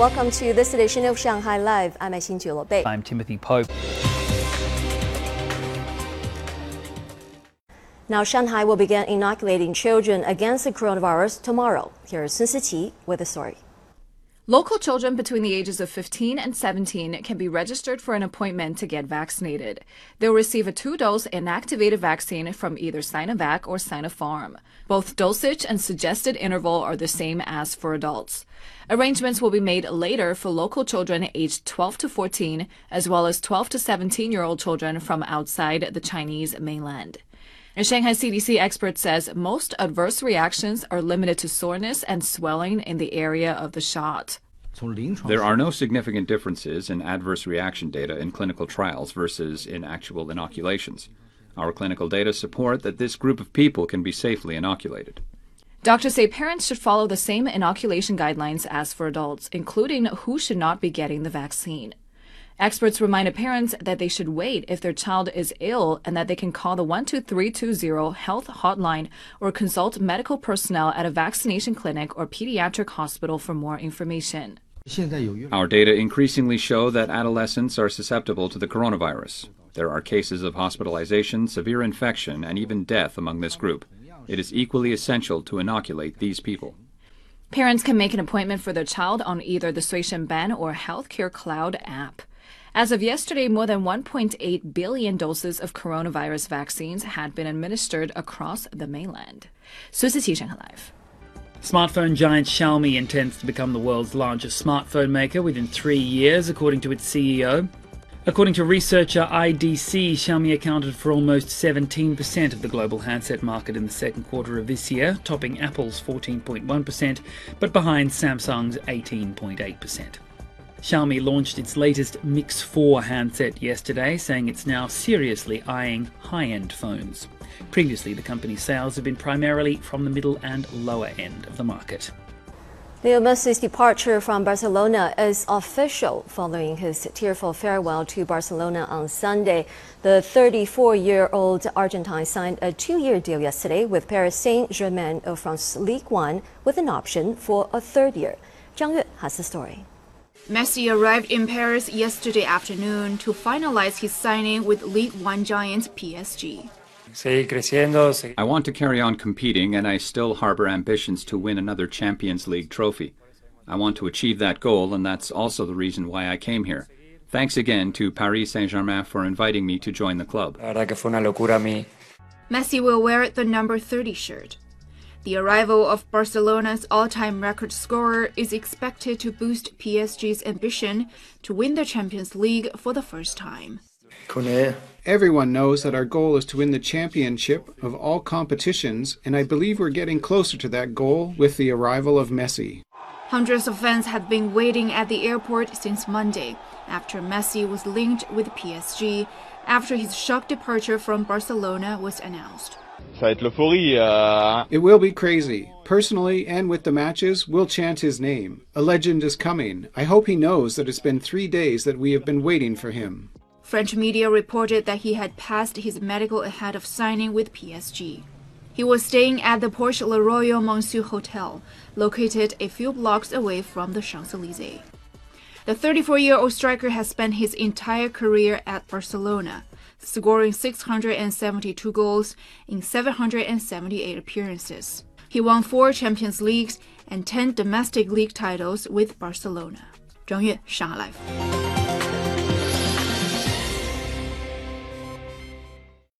Welcome to this edition of Shanghai Live. I'm Xin Bei. I'm Timothy Pope. Now, Shanghai will begin inoculating children against the coronavirus tomorrow. Here's Sun Siqi with the story. Local children between the ages of 15 and 17 can be registered for an appointment to get vaccinated. They'll receive a two-dose inactivated vaccine from either Sinovac or Sinopharm. Both dosage and suggested interval are the same as for adults. Arrangements will be made later for local children aged 12 to 14, as well as 12 to 17 year old children from outside the Chinese mainland. A Shanghai CDC expert says most adverse reactions are limited to soreness and swelling in the area of the shot. There are no significant differences in adverse reaction data in clinical trials versus in actual inoculations. Our clinical data support that this group of people can be safely inoculated. Doctors say parents should follow the same inoculation guidelines as for adults, including who should not be getting the vaccine. Experts reminded parents that they should wait if their child is ill and that they can call the 12320 health hotline or consult medical personnel at a vaccination clinic or pediatric hospital for more information. Our data increasingly show that adolescents are susceptible to the coronavirus. There are cases of hospitalization, severe infection, and even death among this group. It is equally essential to inoculate these people. Parents can make an appointment for their child on either the Suishenban or Healthcare Cloud app. As of yesterday, more than 1.8 billion doses of coronavirus vaccines had been administered across the mainland. Live. Smartphone giant Xiaomi intends to become the world's largest smartphone maker within three years, according to its CEO. According to researcher IDC, Xiaomi accounted for almost 17% of the global handset market in the second quarter of this year, topping Apple's 14.1%, but behind Samsung's 18.8%. Xiaomi launched its latest Mix 4 handset yesterday, saying it's now seriously eyeing high end phones. Previously, the company's sales have been primarily from the middle and lower end of the market. Leo Messi's departure from Barcelona is official following his tearful farewell to Barcelona on Sunday. The 34 year old Argentine signed a two year deal yesterday with Paris Saint Germain from League 1 with an option for a third year. Zhang Yue has the story. Messi arrived in Paris yesterday afternoon to finalize his signing with League One giant PSG. I want to carry on competing, and I still harbor ambitions to win another Champions League trophy. I want to achieve that goal, and that's also the reason why I came here. Thanks again to Paris Saint Germain for inviting me to join the club. Messi will wear the number 30 shirt. The arrival of Barcelona's all-time record scorer is expected to boost PSG's ambition to win the Champions League for the first time. Everyone knows that our goal is to win the championship of all competitions, and I believe we're getting closer to that goal with the arrival of Messi. Hundreds of fans have been waiting at the airport since Monday after Messi was linked with PSG after his shock departure from Barcelona was announced. Euh, it will be crazy. Personally and with the matches, we'll chant his name. A legend is coming. I hope he knows that it's been three days that we have been waiting for him. French media reported that he had passed his medical ahead of signing with PSG. He was staying at the Porsche Le Royal Monceau Hotel, located a few blocks away from the Champs Elysees. The 34 year old striker has spent his entire career at Barcelona scoring 672 goals in 778 appearances. He won four Champions Leagues and 10 domestic league titles with Barcelona. 张悦，上海 Life。